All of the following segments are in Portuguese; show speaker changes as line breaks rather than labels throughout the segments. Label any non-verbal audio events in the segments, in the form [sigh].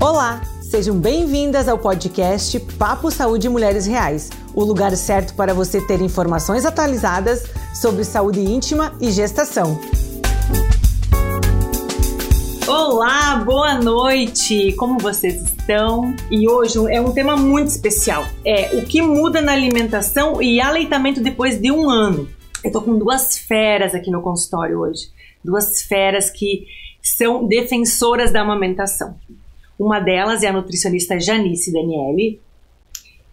Olá, sejam bem-vindas ao podcast Papo Saúde Mulheres Reais, o lugar certo para você ter informações atualizadas sobre saúde íntima e gestação. Olá, boa noite! Como vocês estão? E hoje é um tema muito especial. É o que muda na alimentação e aleitamento depois de um ano. Eu tô com duas feras aqui no consultório hoje. Duas feras que são defensoras da amamentação. Uma delas é a nutricionista Janice Daniele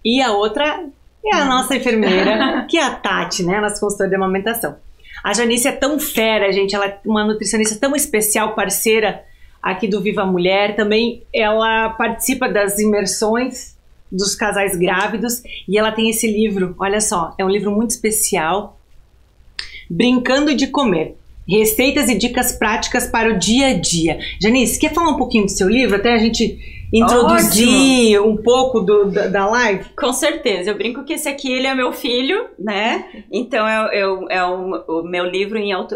e a outra é a nossa enfermeira, [laughs] que é a Tati, né, nossa consultora de amamentação. A Janice é tão fera, gente, ela é uma nutricionista tão especial, parceira aqui do Viva Mulher. Também ela participa das imersões dos casais grávidos e ela tem esse livro, olha só, é um livro muito especial, Brincando de Comer. Receitas e dicas práticas para o dia a dia. Janice, quer falar um pouquinho do seu livro? Até a gente introduzir Ótimo. um pouco do, da, da, live?
Com certeza. Eu brinco que esse aqui ele é meu filho, né? Então é, é, é o, o, meu livro em, uh,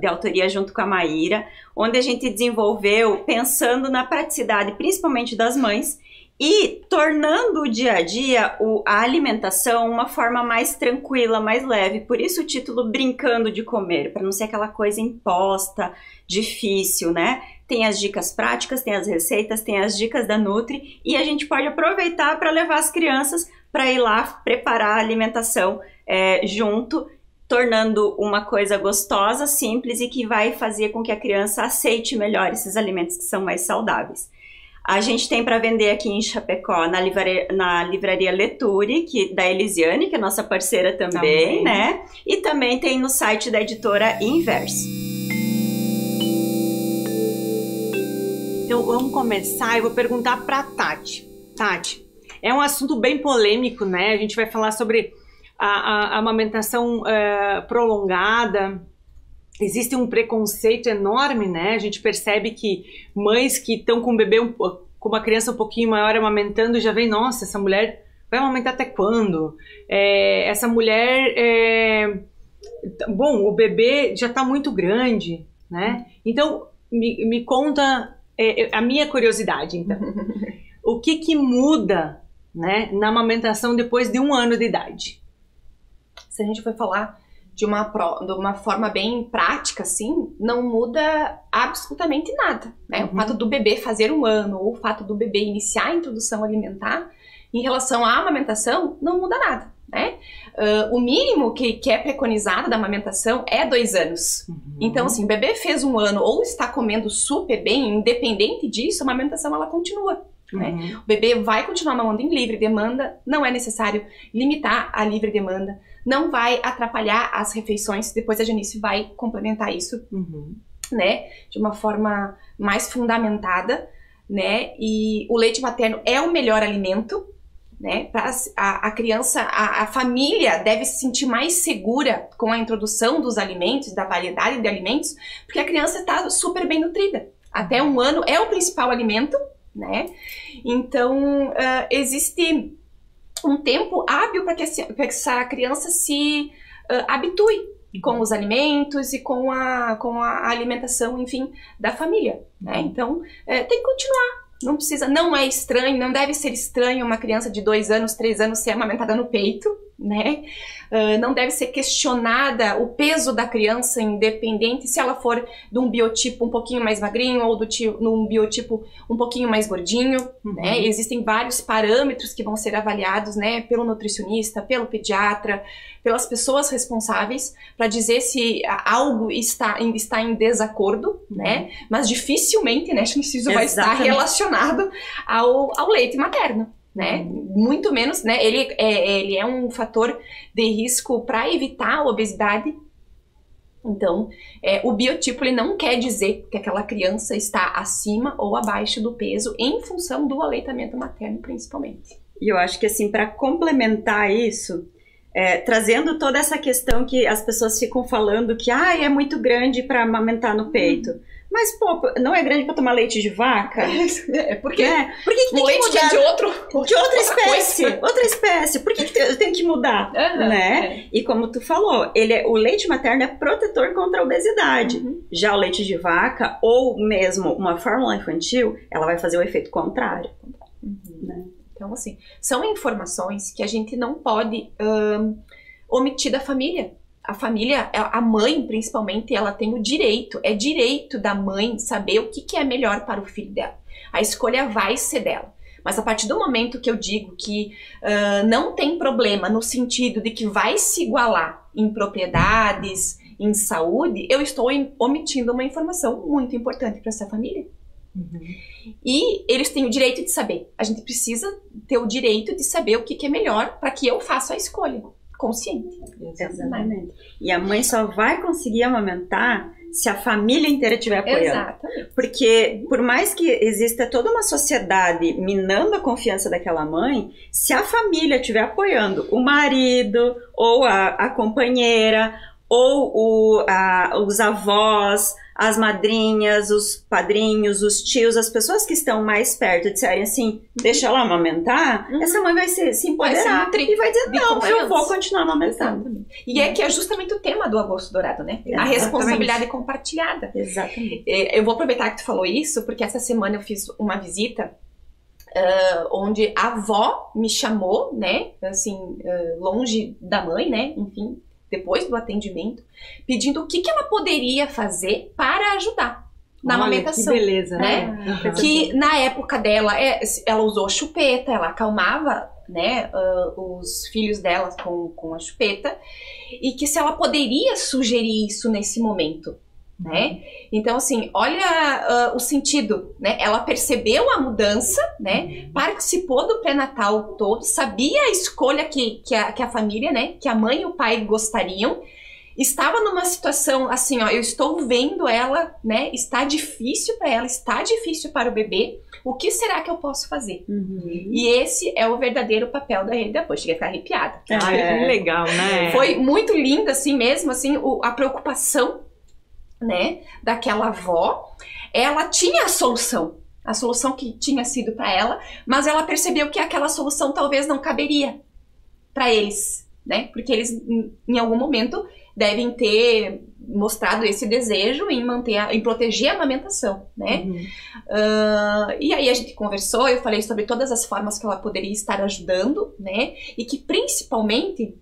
de autoria junto com a Maíra, onde a gente desenvolveu pensando na praticidade, principalmente das mães, e tornando o dia a dia o, a alimentação uma forma mais tranquila, mais leve. Por isso o título Brincando de Comer, para não ser aquela coisa imposta, difícil, né? Tem as dicas práticas, tem as receitas, tem as dicas da Nutri e a gente pode aproveitar para levar as crianças para ir lá preparar a alimentação é, junto, tornando uma coisa gostosa, simples e que vai fazer com que a criança aceite melhor esses alimentos que são mais saudáveis. A gente tem para vender aqui em Chapecó, na livraria, na livraria Leture, que, da Elisiane, que é nossa parceira também, também, né? E também tem no site da editora Inverso.
Então vamos começar. Eu vou perguntar para Tati. Tati, é um assunto bem polêmico, né? A gente vai falar sobre a, a, a amamentação uh, prolongada existe um preconceito enorme, né? A gente percebe que mães que estão com um bebê, um, com uma criança um pouquinho maior amamentando, já vem, nossa, essa mulher vai amamentar até quando? É, essa mulher, é, bom, o bebê já está muito grande, né? Então, me, me conta é, a minha curiosidade, então. [laughs] o que que muda, né, na amamentação depois de um ano de idade?
Se a gente for falar de uma, de uma forma bem prática, assim, não muda absolutamente nada. Né? Uhum. O fato do bebê fazer um ano ou o fato do bebê iniciar a introdução alimentar, em relação à amamentação, não muda nada. Né? Uh, o mínimo que, que é preconizado da amamentação é dois anos. Uhum. Então, assim, o bebê fez um ano ou está comendo super bem, independente disso, a amamentação ela continua. Né? Uhum. O bebê vai continuar mamando em livre demanda, não é necessário limitar a livre demanda não vai atrapalhar as refeições. Depois a Janice vai complementar isso, uhum. né? De uma forma mais fundamentada, né? E o leite materno é o melhor alimento, né? Pra, a, a criança, a, a, família deve se sentir mais segura com a introdução dos alimentos, da variedade de alimentos, porque a criança está super bem nutrida. Até um ano é o principal alimento, né? Então, uh, existe um tempo hábil para que, que, essa criança se uh, habitue com os alimentos e com a, com a alimentação, enfim, da família, né? Então, é, tem que continuar. Não precisa, não é estranho, não deve ser estranho uma criança de dois anos, três anos ser amamentada no peito, né? Uh, não deve ser questionada o peso da criança, independente se ela for de um biotipo um pouquinho mais magrinho ou do tipo, num biotipo um pouquinho mais gordinho, uhum. né? Existem vários parâmetros que vão ser avaliados, né? Pelo nutricionista, pelo pediatra, pelas pessoas responsáveis para dizer se algo está, está em desacordo, né? uhum. né? Mas dificilmente, né? Isso vai estar relacionado ao, ao leite materno né? Uhum. Muito menos, né? Ele é, ele é um fator de risco para evitar a obesidade. Então, é, o biotipo ele não quer dizer que aquela criança está acima ou abaixo do peso em função do aleitamento materno, principalmente.
E eu acho que assim, para complementar isso, é, trazendo toda essa questão que as pessoas ficam falando que ah, é muito grande para amamentar no peito. Uhum Mas, pô, não é grande pra tomar leite de vaca? [laughs]
É, porque
É. Por que, que tem
leite que
mudar
é de outro.
de outra espécie?
coisa.
Outra espécie. Por que, que eu tenho que mudar?
Aham,
né? E como tu falou, ele é, o leite materno é protetor contra a obesidade.
Uhum.
Já o leite de vaca, ou mesmo uma fórmula infantil, ela vai fazer o efeito contrário. Né?
Então, assim, são informações que a gente não pode ahn, omitir da família. A família, a mãe principalmente, ela tem o direito, é direito da mãe saber o que, que é melhor para o filho dela. A escolha vai ser dela. Mas a partir do momento que eu digo que ah, não tem problema no sentido de que vai se igualar em propriedades, em saúde, eu estou omitindo uma informação muito importante para essa família. E eles têm o direito de saber. A gente precisa ter o direito de saber o que, que é melhor para que eu faça a escolha consciente.
Exatamente. E a mãe só vai conseguir amamentar se a família inteira estiver apoiando.
Exatamente.
Porque, por mais que exista toda uma sociedade minando a confiança daquela mãe, se a família estiver apoiando o marido, ou a, a companheira, ou o, a- os avós, as madrinhas, os padrinhos, os tios, as pessoas que estão mais perto disserem assim, deixa ela amamentar,
Uhum.
essa mãe vai se, se
Vai
empoderar
nutrir
e vai dizer, não, eu
confiança."
vou continuar amamentando.
Exatamente. E é que é justamente o tema do agosto dourado, né? A
Exatamente.
responsabilidade compartilhada.
Exatamente.
É, Eu vou aproveitar que tu falou isso, porque essa semana eu fiz uma visita ah, onde a avó me chamou, né? Assim, ah, longe da mãe, né? Enfim, depois do atendimento, pedindo o que, que ela poderia fazer para ajudar na
Olha,
amamentação.
Que beleza, né?
né?
Aham.
que na época dela é, ela usou chupeta, ela acalmava né, ah, os filhos dela com, com a chupeta e que se ela poderia sugerir isso nesse momento, né? Então assim, olha ah, o sentido, né? Ela percebeu a mudança, né? Participou do pré-natal todo, sabia a escolha que, que, a, que a família, né? Que a mãe e o pai gostariam. Estava numa situação assim, ó, eu estou vendo ela, né? Está difícil para ela, está difícil para o bebê. O que será que eu posso fazer?
Uhum.
E esse é o verdadeiro papel da rede de apoio. Cheguei a ficar arrepiada.
Ai,
É.
que legal, né?
Foi muito lindo, assim mesmo, assim, o- a preocupação, né, daquela avó. Ela tinha a solução, a solução que tinha sido para ela, mas ela percebeu que aquela solução talvez não caberia para eles, né? Porque eles, em- algum momento, devem ter mostrado esse desejo em manter, a- em proteger a amamentação, né?
Uhum.
Ah, e aí a gente conversou, eu falei sobre todas as formas que ela poderia estar ajudando, né? E que principalmente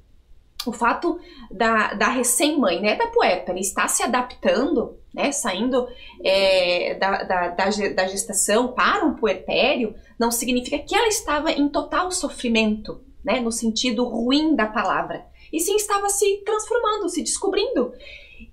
o fato da, da recém-mãe, né, da puérpera, estar se adaptando, né, saindo é, da, da, da, ge- da gestação para um puerpério, não significa que ela estava em total sofrimento, né, no sentido ruim da palavra. E sim estava se transformando, se descobrindo.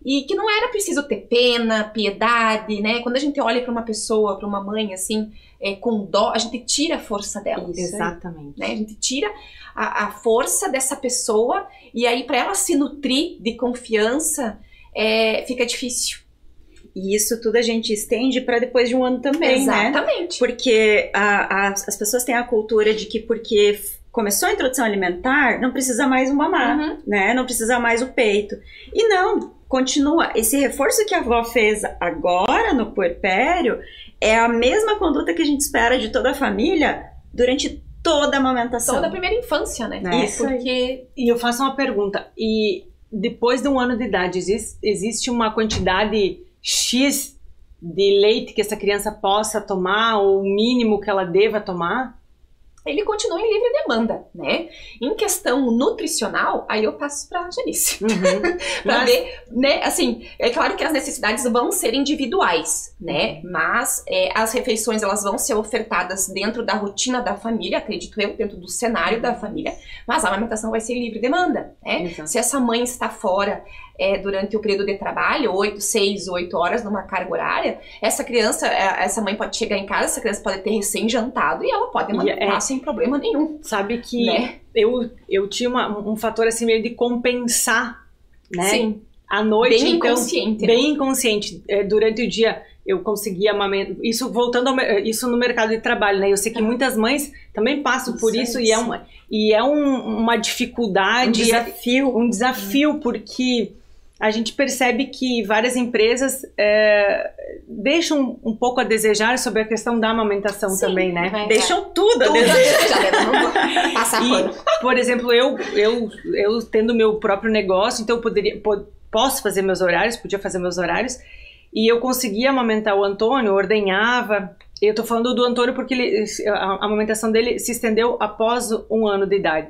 E que não era preciso ter pena, piedade, né? Quando a gente olha para uma pessoa, para uma mãe, assim, é, com dó, a gente tira a força dela
aí.
Exatamente.
né? A gente tira a, a força dessa pessoa e aí para ela se nutrir de confiança é, fica difícil.
E isso tudo a gente estende para depois de um ano também, né?
Exatamente.
Porque a- a- as pessoas têm a cultura de que porque começou a introdução alimentar, não precisa mais o mamar,
Uhum.
né? Não precisa mais o peito. E não, continua. Esse reforço que a avó fez agora no puerpério é a mesma conduta que a gente espera de toda a família durante toda a amamentação.
Toda a primeira infância, né?
Né?
Isso. Porque
E eu faço uma pergunta. E depois de um ano de idade, existe, existe uma quantidade X de leite que essa criança possa tomar, ou o mínimo que ela deva tomar?
Ele continua em livre demanda, né? Em questão nutricional, aí eu passo pra Janice.
Uhum. [laughs]
Pra
Mas-
ver, né? Assim, é claro que as necessidades vão ser individuais, né? Mas é, as refeições elas vão ser ofertadas dentro da rotina da família, acredito eu, dentro do cenário da família. Mas a amamentação vai ser livre demanda, né?
Exato.
Se essa mãe está fora é, durante o período de trabalho, 8, 6, 8 horas numa carga horária, essa criança, é, essa mãe pode chegar em casa, essa criança pode ter recém-jantado e ela pode amamentar
é-
sem problema nenhum,
Sabe que
né?
eu, eu tinha uma- um fator assim meio de compensar, né?
Sim,
À noite,
bem
então,
inconsciente. né?
bem inconsciente. É, durante o dia eu conseguia amamentar. Isso voltando ao, isso no mercado de trabalho, né? Eu sei que muitas mães também passam por
Isso,
isso e é uma, e é um- uma
um
dificuldade,
desafio.
um desafio, porque a gente percebe que várias empresas é, deixam um pouco a desejar sobre a questão da amamentação
Sim,
também, né?
é.
Deixam tudo,
Tudo a desejar, né? [laughs] Passar.
E, por exemplo, eu, eu, eu tendo meu próprio negócio, então eu poderia, po- posso fazer meus horários, podia fazer meus horários, e eu conseguia amamentar o Antônio, ordenhava. Eu tô falando do Antônio porque ele, a a amamentação dele se estendeu após um ano de idade.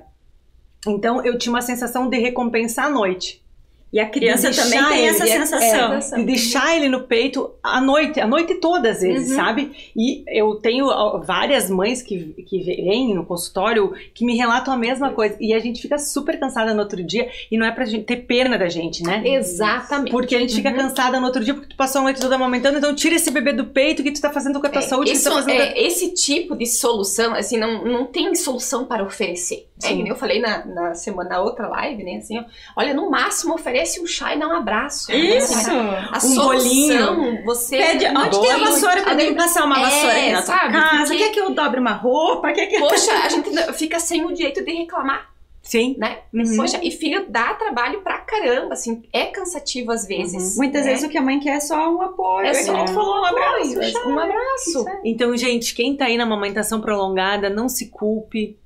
Então eu tinha uma sensação de recompensa à noite.
E a criança
De
também
deixar
tem essa
ele- é,
sensação.
De deixar ele no peito à noite, a noite toda às vezes,
Uhum.
sabe? E eu tenho várias mães que, que vêm no consultório que me relatam a mesma coisa. E a gente fica super cansada no outro dia e não é pra gente ter pena da gente, né?
Exatamente.
Porque a gente fica
Uhum.
cansada no outro dia porque tu passou a noite toda amamentando, então tira esse bebê do peito que tu tá fazendo com a tua
É,
saúde, que tu
isso,
tá fazendo
é, esse tipo de solução, assim, não, não tem solução para oferecer. É,
Sim.
que nem eu falei na, na semana, na outra live, né? Assim, ó, olha, no máximo oferece um chá e dá um abraço.
Isso!
Assim, a
Um
solução, você.
Pede, onde tem a vassoura pra mim passar uma
É,
vassoura aqui na tua
sabe?
casa?
Porque-
Quer que eu dobre uma roupa? Quer que...
Poxa, [laughs] a gente fica sem o direito de reclamar,
Sim.
né?
Uhum.
Poxa, e filho dá trabalho pra caramba, assim, é cansativo às vezes.
Muitas
né?
vezes o que a mãe quer é só um apoio.
é
É
só
que tu falou, um abraço.
um abraço.
É.
Então, gente, quem tá aí na amamentação prolongada, não se culpe.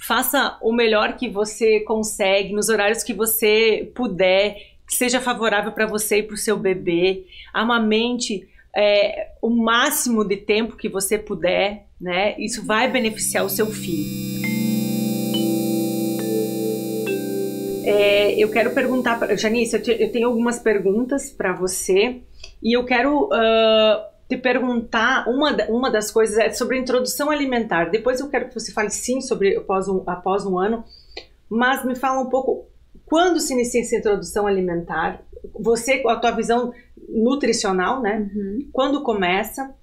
Faça o melhor que você consegue, nos horários que você puder, que seja favorável para você e para o seu bebê. Amamente é, o máximo de tempo que você puder, né? Isso vai beneficiar o seu filho. É, eu quero perguntar, pra, Janice, eu, te- eu tenho algumas perguntas para você e eu quero ah, te perguntar uma, uma das coisas é sobre a introdução alimentar. Depois eu quero que você fale sim sobre após um, após um ano, mas me fala um pouco quando se inicia essa introdução alimentar. Você a tua visão nutricional, né?
Uhum.
Quando começa?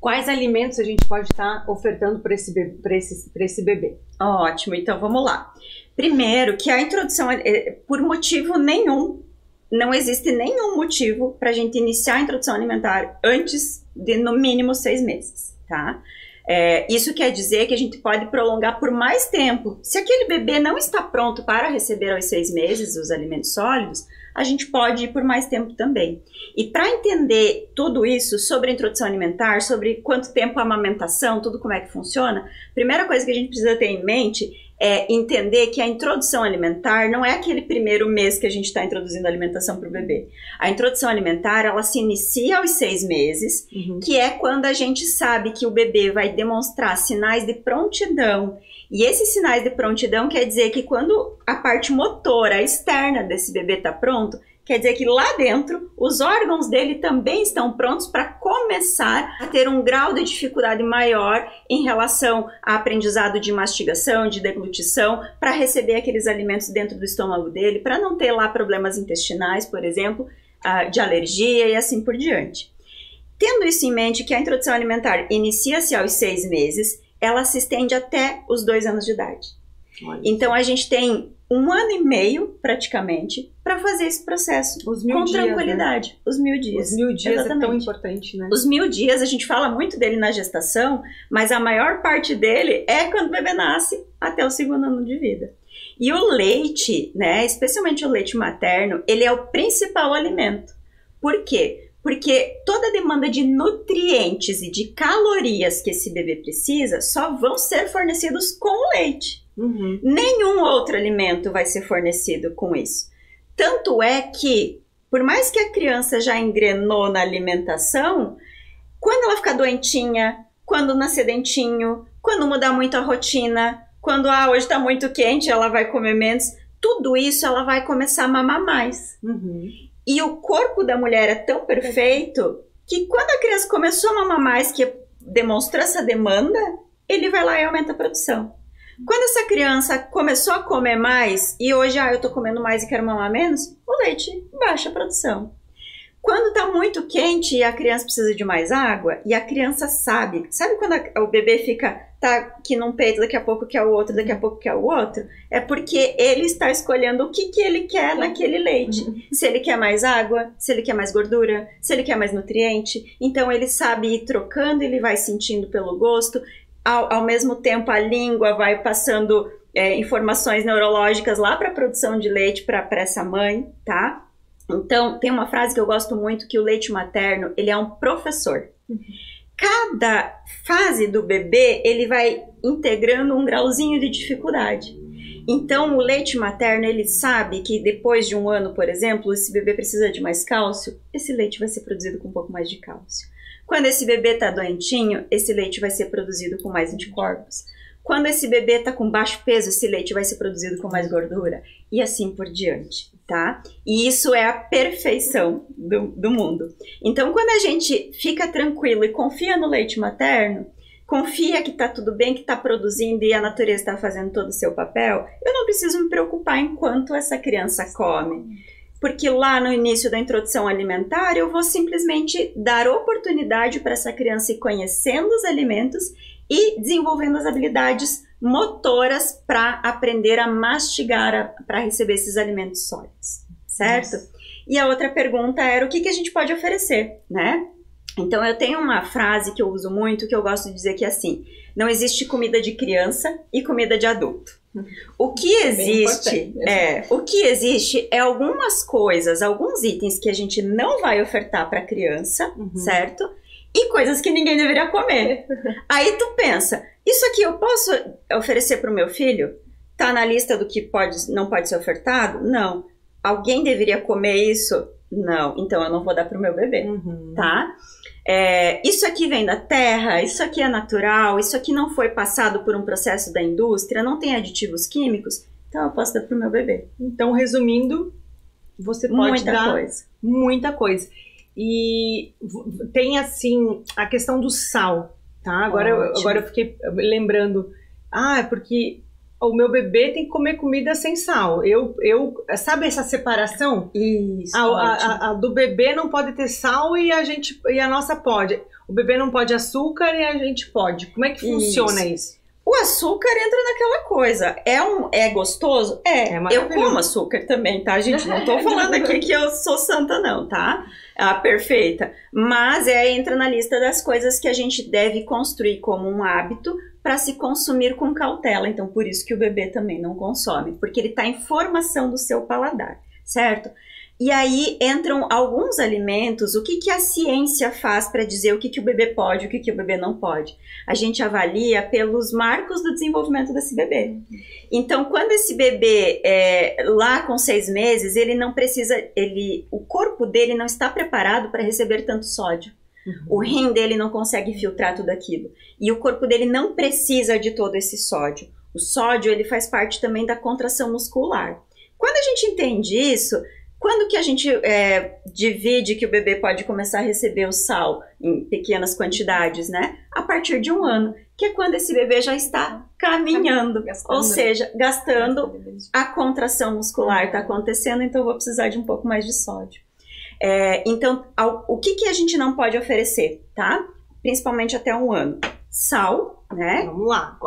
Quais alimentos a gente pode estar ofertando para esse, pra esse, pra esse bebê?
Ótimo, então vamos lá. Primeiro, que a introdução, eh, por motivo nenhum, não existe nenhum motivo para a gente iniciar a introdução alimentar antes de no mínimo seis meses, tá? É, isso quer dizer que a gente pode prolongar por mais tempo. Se aquele bebê não está pronto para receber aos seis meses os alimentos sólidos, a gente pode ir por mais tempo também. E para entender tudo isso sobre a introdução alimentar, sobre quanto tempo a amamentação, tudo como é que funciona, primeira coisa que a gente precisa ter em mente é entender que a introdução alimentar não é aquele primeiro mês que a gente está introduzindo alimentação para o bebê. A introdução alimentar ela se inicia aos seis meses, que é quando a gente sabe que o bebê vai demonstrar sinais de prontidão. E esses sinais de prontidão quer dizer que quando a parte motora externa desse bebê está pronto, quer dizer que lá dentro os órgãos dele também estão prontos para começar a ter um grau de dificuldade maior em relação a aprendizado de mastigação, de deglutição, para receber aqueles alimentos dentro do estômago dele, para não ter lá problemas intestinais, por exemplo, ah, de alergia e assim por diante. Tendo isso em mente que a introdução alimentar inicia-se aos seis meses, ela se estende até os dois anos de idade. Então a gente tem um ano e meio, praticamente, para fazer esse processo
Os mil
com
dias, né?
tranquilidade. Os mil dias.
Os mil dias é tão
Exatamente.
importante, né?
Os mil dias, a gente fala muito dele na gestação, mas a maior parte dele é quando o bebê nasce até o segundo ano de vida. E o leite, né, especialmente o leite materno, ele é o principal alimento. Por quê? Porque toda a demanda de nutrientes e de calorias que esse bebê precisa só vão ser fornecidos com o leite
Uhum.
nenhum outro alimento vai ser fornecido com isso. Tanto é que, por mais que a criança já engrenou na alimentação, quando ela ficar doentinha, quando nascer dentinho, quando mudar muito a rotina, quando ah, hoje está muito quente, ela vai comer menos, tudo isso ela vai começar a mamar mais.
Uhum.
E o corpo da mulher é tão perfeito que quando a criança começou a mamar mais, que demonstrou essa demanda, ele vai lá e aumenta a produção. Quando essa criança começou a comer mais e hoje, ah, eu tô comendo mais e quero mamar menos, o leite baixa a produção. Quando tá muito quente e a criança precisa de mais água, e a criança sabe, sabe quando a- o bebê fica, tá aqui num peito, daqui a pouco quer o outro, daqui a pouco quer o outro? É porque ele está escolhendo o que, que ele quer naquele leite. Se ele quer mais água, se ele quer mais gordura, se ele quer mais nutriente. Então ele sabe ir trocando, ele vai sentindo pelo gosto. Ao, ao mesmo tempo, a língua vai passando é, informações neurológicas lá para a produção de leite para essa mãe, tá? Então, tem uma frase que eu gosto muito que o leite materno, ele é um professor. Cada fase do bebê, ele vai integrando um grauzinho de dificuldade. Então, o leite materno, ele sabe que depois de um ano, por exemplo, esse bebê precisa de mais cálcio, esse leite vai ser produzido com um pouco mais de cálcio. Quando esse bebê está doentinho, esse leite vai ser produzido com mais anticorpos. Quando esse bebê está com baixo peso, esse leite vai ser produzido com mais gordura. E assim por diante tá? E isso é a perfeição do, do mundo. Então, quando a gente fica tranquilo e confia no leite materno, confia que tá tudo bem, que tá produzindo e a natureza está fazendo todo o seu papel, eu não preciso me preocupar enquanto essa criança come. Porque lá no início da introdução alimentar, eu vou simplesmente dar oportunidade para essa criança ir conhecendo os alimentos e desenvolvendo as habilidades motoras para aprender a mastigar, para receber esses alimentos sólidos, certo? Nossa. E a outra pergunta era o que, que a gente pode oferecer, né? Então eu tenho uma frase que eu uso muito que eu gosto de dizer que é assim: não existe comida de criança e comida de adulto. O que existe é, o que existe é algumas coisas, alguns itens que a gente não vai ofertar para criança, uhum. certo? E coisas que ninguém deveria comer. [laughs] Aí tu pensa, isso aqui eu posso oferecer para o meu filho? Tá na lista do que pode, não pode ser ofertado? Não. Alguém deveria comer isso? Não. Então eu não vou dar para o meu bebê, uhum. tá? É, isso aqui vem da terra, isso aqui é natural, isso aqui não foi passado por um processo da indústria, não tem aditivos químicos, então eu posso dar para o meu bebê.
Então, resumindo, você pode muita dar coisa. muita coisa. E tem assim a questão do sal tá? Agora, eu, agora eu fiquei lembrando, ah, é porque o meu bebê tem que comer comida sem sal. Eu, eu sabe essa separação?
Isso.
A, a, a, do bebê não pode ter sal e a gente e a nossa pode. O bebê não pode açúcar e a gente pode. Como é que funciona isso? isso?
O açúcar entra naquela coisa. É um é gostoso? É. é eu como açúcar também, tá, gente? Não tô [laughs] falando aqui que eu sou santa não, tá? Ah, perfeita. Mas é entra na lista das coisas que a gente deve construir como um hábito para se consumir com cautela. Então, por isso que o bebê também não consome, porque ele está em formação do seu paladar, certo? E aí entram alguns alimentos, o que, que a ciência faz para dizer o que, que o bebê pode o que, que o bebê não pode? A gente avalia pelos marcos do desenvolvimento desse bebê. Então, quando esse bebê é lá com seis meses, ele não precisa, ele, o corpo dele não está preparado para receber tanto sódio. Uhum. O rim dele não consegue filtrar tudo aquilo. E o corpo dele não precisa de todo esse sódio. O sódio, ele faz parte também da contração muscular. Quando a gente entende isso, quando que a gente é, divide que o bebê pode começar a receber o sal em pequenas quantidades, né? A partir de um ano, que é quando esse bebê já está caminhando, gastando, ou seja, gastando, a contração muscular está acontecendo, então eu vou precisar de um pouco mais de sódio. É, então, ao, o que, que a gente não pode oferecer, tá? Principalmente até um ano. Sal, né?
Vamos lá.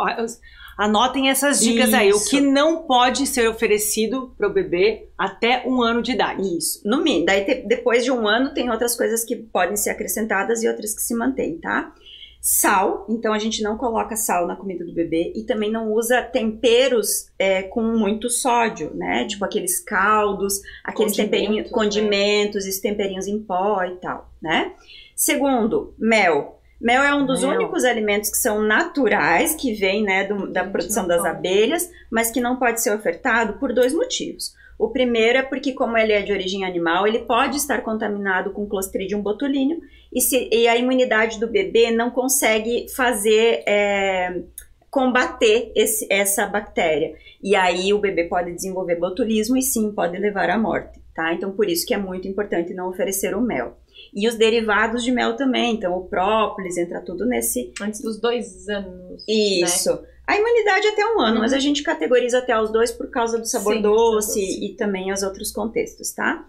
Anotem essas dicas Isso. aí. O que não pode ser oferecido para o bebê até um ano de idade.
Isso. No mínimo. Daí, te, depois de um ano, tem outras coisas que podem ser acrescentadas e outras que se mantêm, tá? Sal, então a gente não coloca sal na comida do bebê e também não usa temperos é, com muito sódio, né? Tipo aqueles caldos, aqueles temperinhos, condimentos, né? temperinhos em pó e tal, né? Segundo, mel. Mel é um dos Mel. únicos alimentos que são naturais, que vem né, do, da produção das abelhas, mas que não pode ser ofertado por dois motivos. O primeiro é porque, como ele é de origem animal, ele pode estar contaminado com Clostridium botulinum e, se, e a imunidade do bebê não consegue fazer é, combater esse, essa bactéria. E aí o bebê pode desenvolver botulismo e sim pode levar à morte, tá? Então por isso que é muito importante não oferecer o mel. E os derivados de mel também, então o própolis entra tudo nesse.
Antes dos dois anos.
Isso. Né? A imunidade até um ano, uhum. mas a gente categoriza até os dois por causa do sabor Sim, doce, doce e também os outros contextos, tá?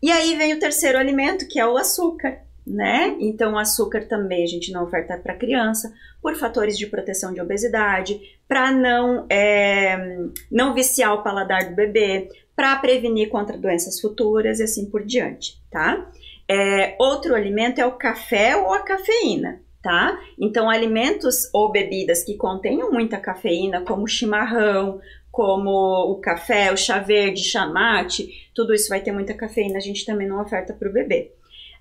E aí vem o terceiro alimento, que é o açúcar, né? Então, o açúcar também a gente não oferta para criança por fatores de proteção de obesidade, para não, é, não viciar o paladar do bebê, para prevenir contra doenças futuras e assim por diante, tá? É, outro alimento é o café ou a cafeína, tá? Então, alimentos ou bebidas que contenham muita cafeína, como o chimarrão, como o café, o chá verde, chá mate, tudo isso vai ter muita cafeína, a gente também não oferta para o bebê.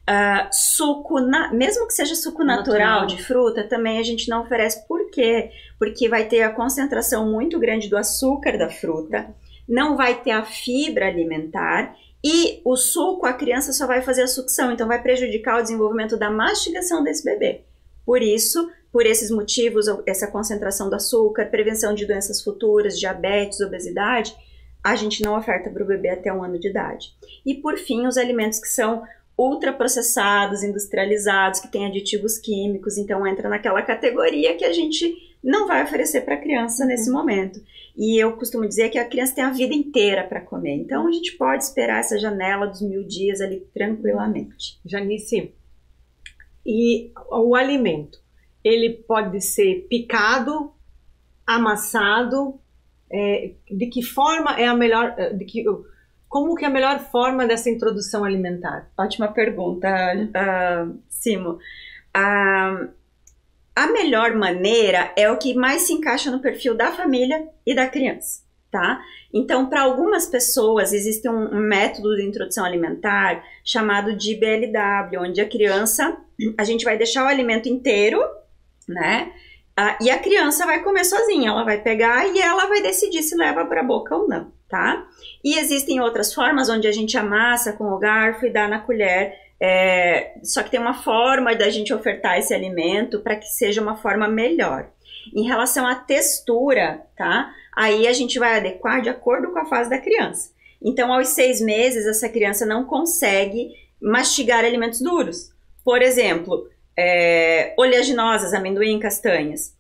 Uh, suco, na, mesmo que seja suco natural, natural, de fruta, também a gente não oferece. Por quê? Porque vai ter a concentração muito grande do açúcar da fruta, não vai ter a fibra alimentar e o suco, a criança só vai fazer a sucção, então vai prejudicar o desenvolvimento da mastigação desse bebê. Por isso, por esses motivos, essa concentração do açúcar, prevenção de doenças futuras, diabetes, obesidade, a gente não oferta para o bebê até um ano de idade. E por fim, os alimentos que são ultraprocessados, industrializados, que têm aditivos químicos, então entra naquela categoria que a gente não vai oferecer para a criança nesse momento. E eu costumo dizer que a criança tem a vida inteira para comer. Então a gente pode esperar essa janela dos mil dias ali tranquilamente.
Janice, e o alimento, ele pode ser picado, amassado, é, de que forma é a melhor, é, de que, como que é a melhor forma dessa introdução alimentar?
Ótima pergunta, uh, Simo. Uh, a melhor maneira é o que mais se encaixa no perfil da família e da criança, tá? Então, para algumas pessoas, existe um, método de introdução alimentar chamado de BLW, onde a criança, a gente vai deixar o alimento inteiro, né? Ah, e a criança vai comer sozinha, ela vai pegar e ela vai decidir se leva para a boca ou não, tá? E existem outras formas onde a gente amassa com o garfo e dá na colher é, só que tem uma forma da gente ofertar esse alimento para que seja uma forma melhor. Em relação à textura, tá? Aí a gente vai adequar de acordo com a fase da criança. Então, aos seis meses, essa criança não consegue mastigar alimentos duros. Por exemplo, é, oleaginosas, amendoim, castanhas.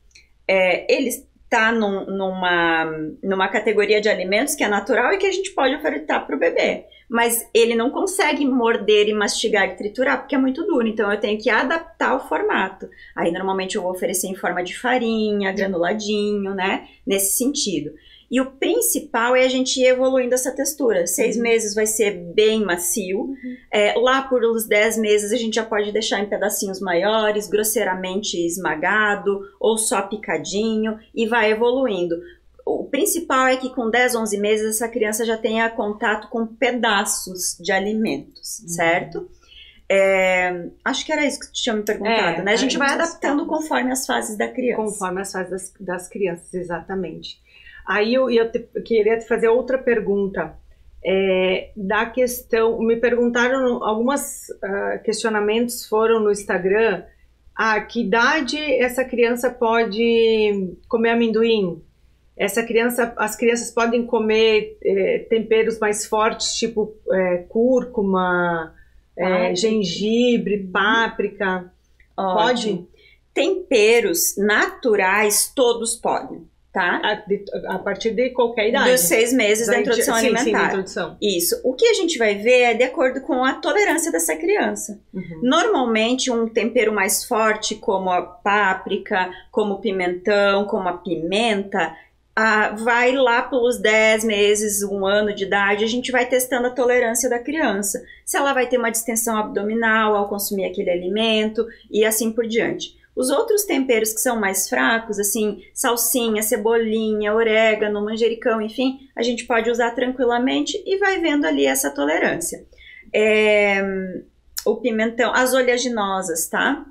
É, eles tá num, numa, numa categoria de alimentos que é natural e que a gente pode ofertar para o bebê mas ele não consegue morder e mastigar e triturar porque é muito duro, então eu tenho que adaptar o formato. Aí normalmente eu vou oferecer em forma de farinha, granuladinho, né? Nesse sentido. E o principal é a gente ir evoluindo essa textura. Seis uhum. meses vai ser bem macio. Uhum. É, lá por uns dez meses a gente já pode deixar em pedacinhos maiores, grosseiramente esmagado ou só picadinho e vai evoluindo o principal é que com 10, 11 meses essa criança já tenha contato com pedaços de alimentos, uhum. certo? É, acho que era isso que tu tinha me perguntado, é, né? A gente vai adaptando conforme as fases da criança.
Conforme as fases das, das crianças, exatamente. Aí eu, te, queria te fazer outra pergunta. É, da questão, me perguntaram, alguns uh, ah, questionamentos foram no Instagram, a ah, que idade essa criança pode comer amendoim? essa criança, as crianças podem comer é, temperos mais fortes, tipo é, cúrcuma, é, gengibre, uhum. páprica. Ótimo. Pode?
Temperos naturais todos podem, tá?
A, de, a, partir de qualquer idade.
Dos seis meses da, da introdução sim, alimentar. Sim, da introdução. Isso. O que a gente vai ver é de acordo com a tolerância dessa criança. Uhum. Normalmente, um tempero mais forte, como a páprica, como o pimentão, como a pimenta, ah, vai lá pelos 10 meses, um ano de idade, a gente vai testando a tolerância da criança. Se ela vai ter uma distensão abdominal ao consumir aquele alimento e assim por diante. Os outros temperos que são mais fracos, assim, salsinha, cebolinha, orégano, manjericão, enfim, a gente pode usar tranquilamente e vai vendo ali essa tolerância. É, o pimentão, as oleaginosas, tá?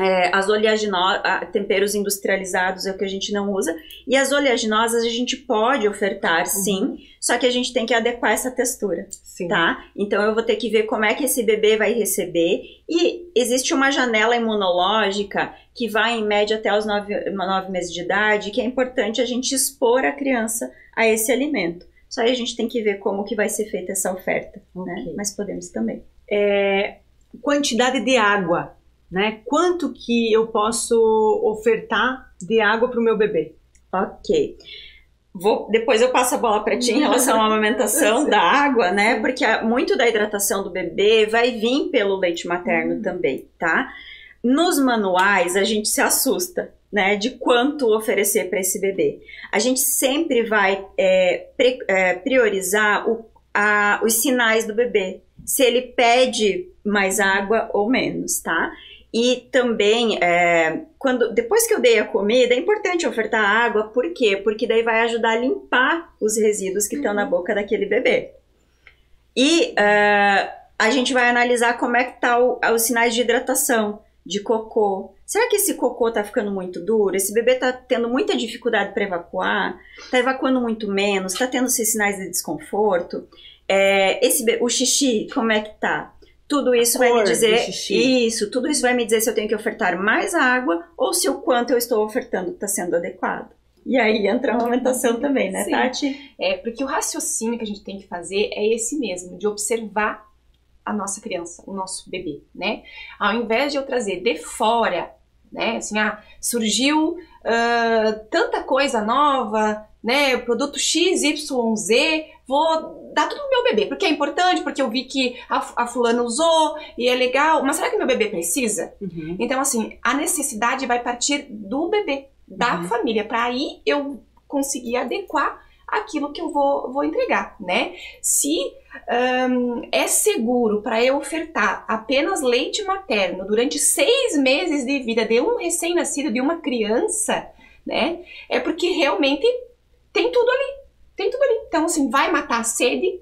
É, as oleaginosas, temperos industrializados é o que a gente não usa. E as oleaginosas a gente pode ofertar, uhum. sim, só que a gente tem que adequar essa textura, sim. tá? Então eu vou ter que ver como é que esse bebê vai receber. E existe uma janela imunológica que vai em média até os nove, nove meses de idade, que é importante a gente expor a criança a esse alimento. Só aí a gente tem que ver como que vai ser feita essa oferta, né? okay. né? Mas podemos também.
É, quantidade de água né? Quanto que eu posso ofertar de água para o meu bebê?
Ok. Vou, depois eu passo a bola para ti em relação à amamentação [laughs] da água, né? Porque muito da hidratação do bebê vai vir pelo leite materno hum. também, tá? Nos manuais a gente se assusta, né? De quanto oferecer para esse bebê. A gente sempre vai é, pre, é, priorizar o, a, os sinais do bebê. Se ele pede mais água ou menos, tá? E também, é, quando depois que eu dei a comida, é importante ofertar água, por quê? Porque daí vai ajudar a limpar os resíduos que estão na boca daquele bebê. E uh, a gente vai analisar como é que tá o, os sinais de hidratação, de cocô. Será que esse cocô tá ficando muito duro? Esse bebê tá tendo muita dificuldade para evacuar? Tá evacuando muito menos? Tá tendo esses sinais de desconforto? É, esse, o xixi, como é que tá? Tudo isso vai me dizer isso, tudo isso vai me dizer se eu tenho que ofertar mais água ou se o quanto eu estou ofertando está sendo adequado. E aí entra a amamentação também, né, Sim. Tati?
É, porque o raciocínio que a gente tem que fazer é esse mesmo, de observar a nossa criança, o nosso bebê, né? Ao invés de eu trazer de fora, né, assim, ah, surgiu uh, tanta coisa nova, né, produto XYZ, vou dá tudo pro meu bebê, porque é importante, porque eu vi que a, a fulana usou e é legal, mas será que meu bebê precisa? Uhum. Então, assim, a necessidade vai partir do bebê, da uhum. família, para aí eu conseguir adequar aquilo que eu vou, vou entregar, né? Se um, é seguro para eu ofertar apenas leite materno durante seis meses de vida de um recém-nascido, de uma criança, né? É porque realmente tem tudo ali tem tudo ali. Então, assim, vai matar a sede.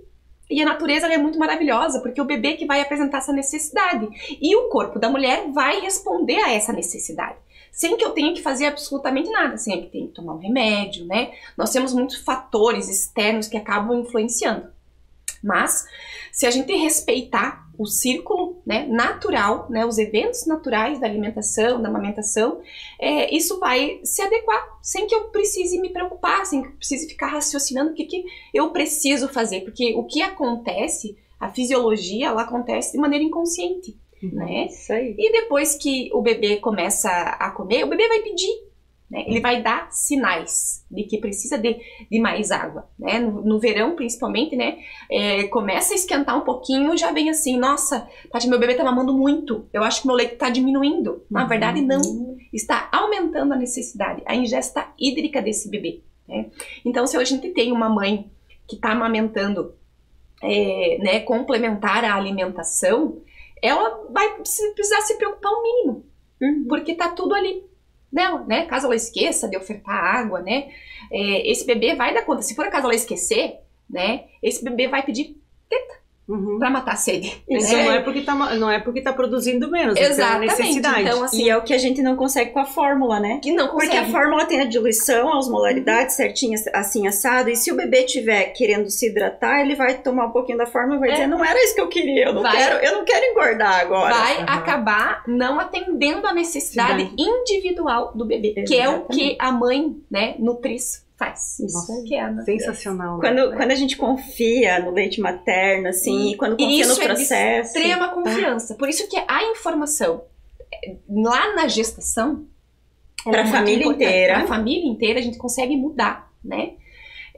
E a natureza é muito maravilhosa, porque o bebê que vai apresentar essa necessidade. E o corpo da mulher vai responder a essa necessidade. Sem que eu tenha que fazer absolutamente nada, sem que tenha que tomar um remédio, né? Nós temos muitos fatores externos que acabam influenciando. Mas, se a gente respeitar o círculo né, natural, né, os eventos naturais da alimentação, da amamentação, é, isso vai se adequar, sem que eu precise me preocupar, sem que eu precise ficar raciocinando o que, que eu preciso fazer, porque o que acontece, a fisiologia, ela acontece de maneira inconsciente. Uhum, né?
Isso aí.
E depois que o bebê começa a comer, o bebê vai pedir né? Ele vai dar sinais de que precisa de, de mais água. Né? No, no verão, principalmente, né? É, começa a esquentar um pouquinho, já vem assim, nossa, Tati, meu bebê tá mamando muito. Eu acho que meu leite tá diminuindo. Na uhum. verdade, não. Está aumentando a necessidade, a ingesta hídrica desse bebê. Né? Então, se a gente tem uma mãe que está amamentando é, né, complementar a alimentação, ela vai precisar se preocupar o mínimo. Uhum. Porque tá tudo ali dela, né? Caso ela esqueça de ofertar água, né? É, esse bebê vai dar conta. Se por acaso ela esquecer, né? Esse bebê vai pedir teta uhum. para matar a sede.
Isso né? não é porque tá não é porque tá produzindo menos,
Exatamente.
é necessidade.
Então, assim, e é o que a gente não consegue com a fórmula, né?
Que não consegue.
Porque a fórmula tem a diluição, a osmolaridade uhum. certinha, assim assado, e se o bebê tiver querendo se hidratar, ele vai tomar um pouquinho da fórmula e vai é. dizer, não era isso que eu queria, eu não vai, quero, eu não quero engordar agora.
Vai uhum. acabar não atendendo a necessidade Sim. individual do bebê, Exatamente. que é o que a mãe, né, nutriz faz.
Isso Nossa, é sensacional.
Né? Quando, quando a gente confia no leite materno, assim, hum. e quando confia
isso
no processo.
É extrema tá. confiança. Por isso que a informação lá na gestação
para a é família inteira,
para a família inteira a gente consegue mudar, né?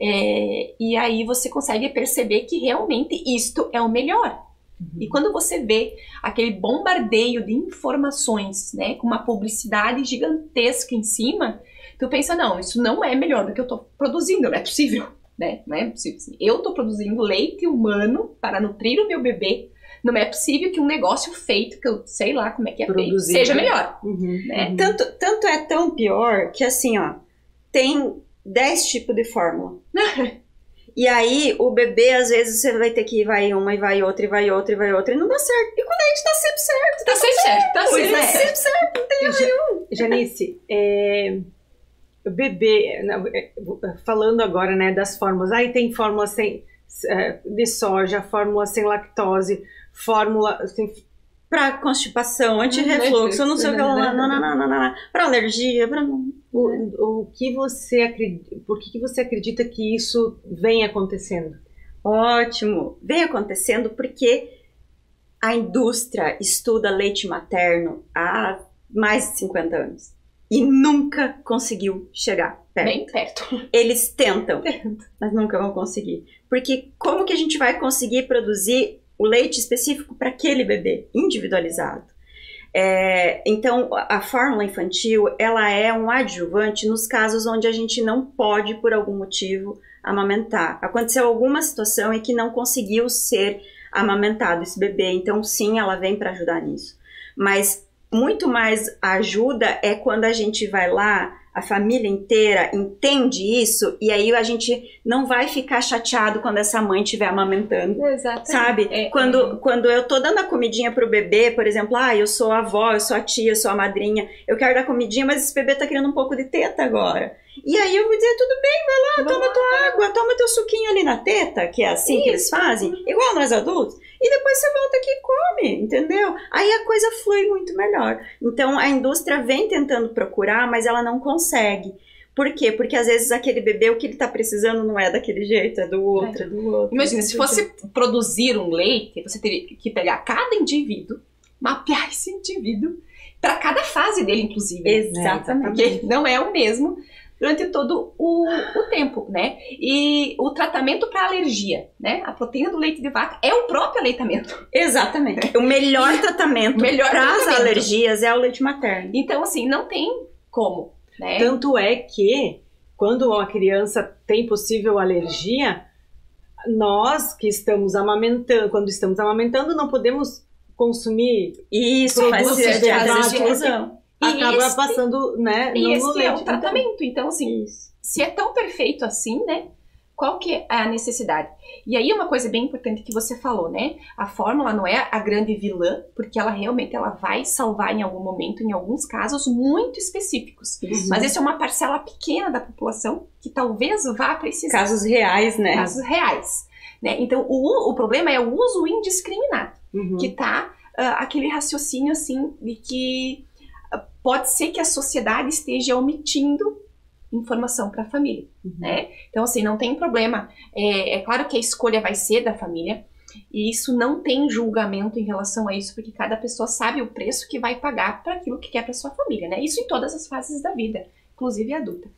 É, e aí você consegue perceber que realmente isto é o melhor. Uhum. E quando você vê aquele bombardeio de informações, né, com uma publicidade gigantesca em cima, tu pensa, não, isso não é melhor do que eu tô produzindo, não é possível, né? Não é possível. Eu tô produzindo leite humano para nutrir o meu bebê. Não é possível que um negócio feito, que eu sei lá como é que é feito, seja melhor. Uhum, né?
Uhum. Tanto, tanto é tão pior que assim, ó, tem 10 tipos de fórmula. [laughs] E aí, o bebê, às vezes, você vai ter que ir, vai uma, e vai outra, e vai outra, e vai outra, e não dá certo. E com a gente tá sempre certo.
Tá, tá sempre certo, tá
sempre
certo.
Tá sempre certo, não tem nenhum.
Janice, é bebê, é, falando agora né, das fórmulas, aí tem fórmula sem, é, de soja, fórmula sem lactose, fórmula assim,
para constipação, anti-refluxo, não sei o que lá, para alergia, para
o, o que você acredita, por que, que você acredita que isso vem acontecendo?
Ótimo, vem acontecendo porque a indústria estuda leite materno há mais de 50 anos e nunca conseguiu chegar perto.
Bem perto.
Eles tentam, [laughs] mas nunca vão conseguir. Porque como que a gente vai conseguir produzir o leite específico para aquele bebê, individualizado? É, então, a fórmula infantil, ela é um adjuvante nos casos onde a gente não pode, por algum motivo, amamentar. Aconteceu alguma situação em que não conseguiu ser amamentado esse bebê, então sim, ela vem para ajudar nisso. Mas muito mais ajuda é quando a gente vai lá a família inteira entende isso e aí a gente não vai ficar chateado quando essa mãe estiver amamentando.
Exatamente.
Sabe?
É,
quando, quando eu tô dando a comidinha pro bebê, por exemplo, ah, eu sou a avó, eu sou a tia, eu sou a madrinha, eu quero dar comidinha, mas esse bebê tá querendo um pouco de teta agora. E aí eu vou dizer, tudo bem, vai lá,
Vamos
toma tua água, toma teu suquinho ali na teta, que é assim que eles fazem, igual nós adultos, e depois você volta aqui e come, entendeu? Aí a coisa flui muito melhor. Então a indústria vem tentando procurar, mas ela não consegue. Por quê? Porque às vezes aquele bebê, o que ele tá precisando não é daquele jeito, é do outro, é do outro.
Imagina, se fosse produzir um leite, você teria que pegar cada indivíduo, mapear esse indivíduo para cada fase dele, inclusive.
Exatamente.
Porque não é o mesmo durante todo o, o tempo, né? E o tratamento para alergia, né? A proteína do leite de vaca é o próprio aleitamento.
Exatamente. [laughs] O melhor tratamento para as alergias é o leite materno.
Então, assim, não tem como, né?
Tanto é que, quando uma criança tem possível alergia, nós que estamos amamentando, quando estamos amamentando, não podemos consumir,
Isso, faz
Produtos
de
derivados, acaba
esse-
passando, né,
E
no,
esse
no
é
leite.
o tratamento. Então, assim,
Isso.
se é tão perfeito assim, né? Qual que é a necessidade? E aí uma coisa bem importante que você falou, né? A fórmula não é a grande vilã, porque ela realmente ela vai salvar em algum momento, em alguns casos muito específicos.
Isso.
Mas essa é uma parcela pequena da população que talvez vá precisar.
Casos reais, né?
casos reais. Né? Então, o, o problema é o uso indiscriminado,
Uhum.
que tá ah, aquele raciocínio assim de que pode ser que a sociedade esteja omitindo informação para a família,
Uhum.
né? Então, assim, não tem problema. É, é claro que a escolha vai ser da família, e isso não tem julgamento em relação a isso, porque cada pessoa sabe o preço que vai pagar para aquilo que quer para sua família, né? Isso em todas as fases da vida, inclusive adulta.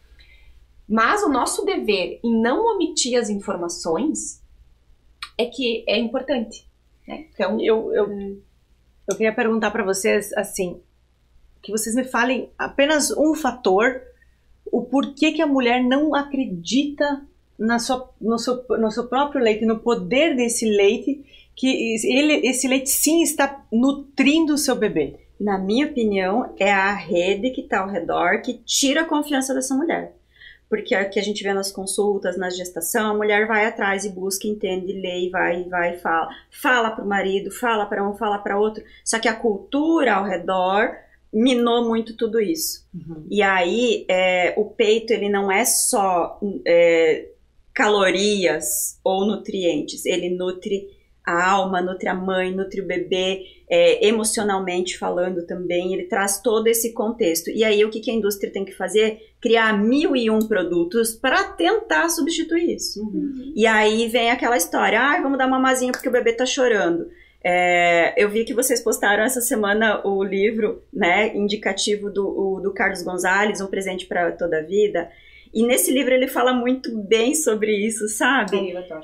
Mas o nosso dever em não omitir as informações é que é importante, né? Então,
Eu, eu, eu queria perguntar para vocês, assim, que vocês me falem apenas um fator, o porquê que a mulher não acredita na sua, no, seu, no seu próprio leite, no poder desse leite, que ele, esse leite sim está nutrindo o seu bebê.
Na minha opinião, é a rede que está ao redor que tira a confiança dessa mulher. Porque é que a gente vê nas consultas, na gestação, a mulher vai atrás e busca, entende, lê e vai, vai e fala. Fala para o marido, fala para um, fala para outro. Só que a cultura ao redor minou muito tudo isso. E aí, é, o peito, ele não é só é, calorias ou nutrientes, ele nutre a alma, nutre a mãe, nutre o bebê, é, emocionalmente falando também, ele traz todo esse contexto. E aí, o que, que a indústria tem que fazer? Criar mil e um produtos para tentar substituir isso. E aí vem aquela história, ah, vamos dar mamazinha porque o bebê tá chorando. É, eu vi que vocês postaram essa semana o livro, né, indicativo do, o- do Carlos Gonzalez, Um Presente para Toda a Vida. E nesse livro ele fala muito bem sobre isso, sabe?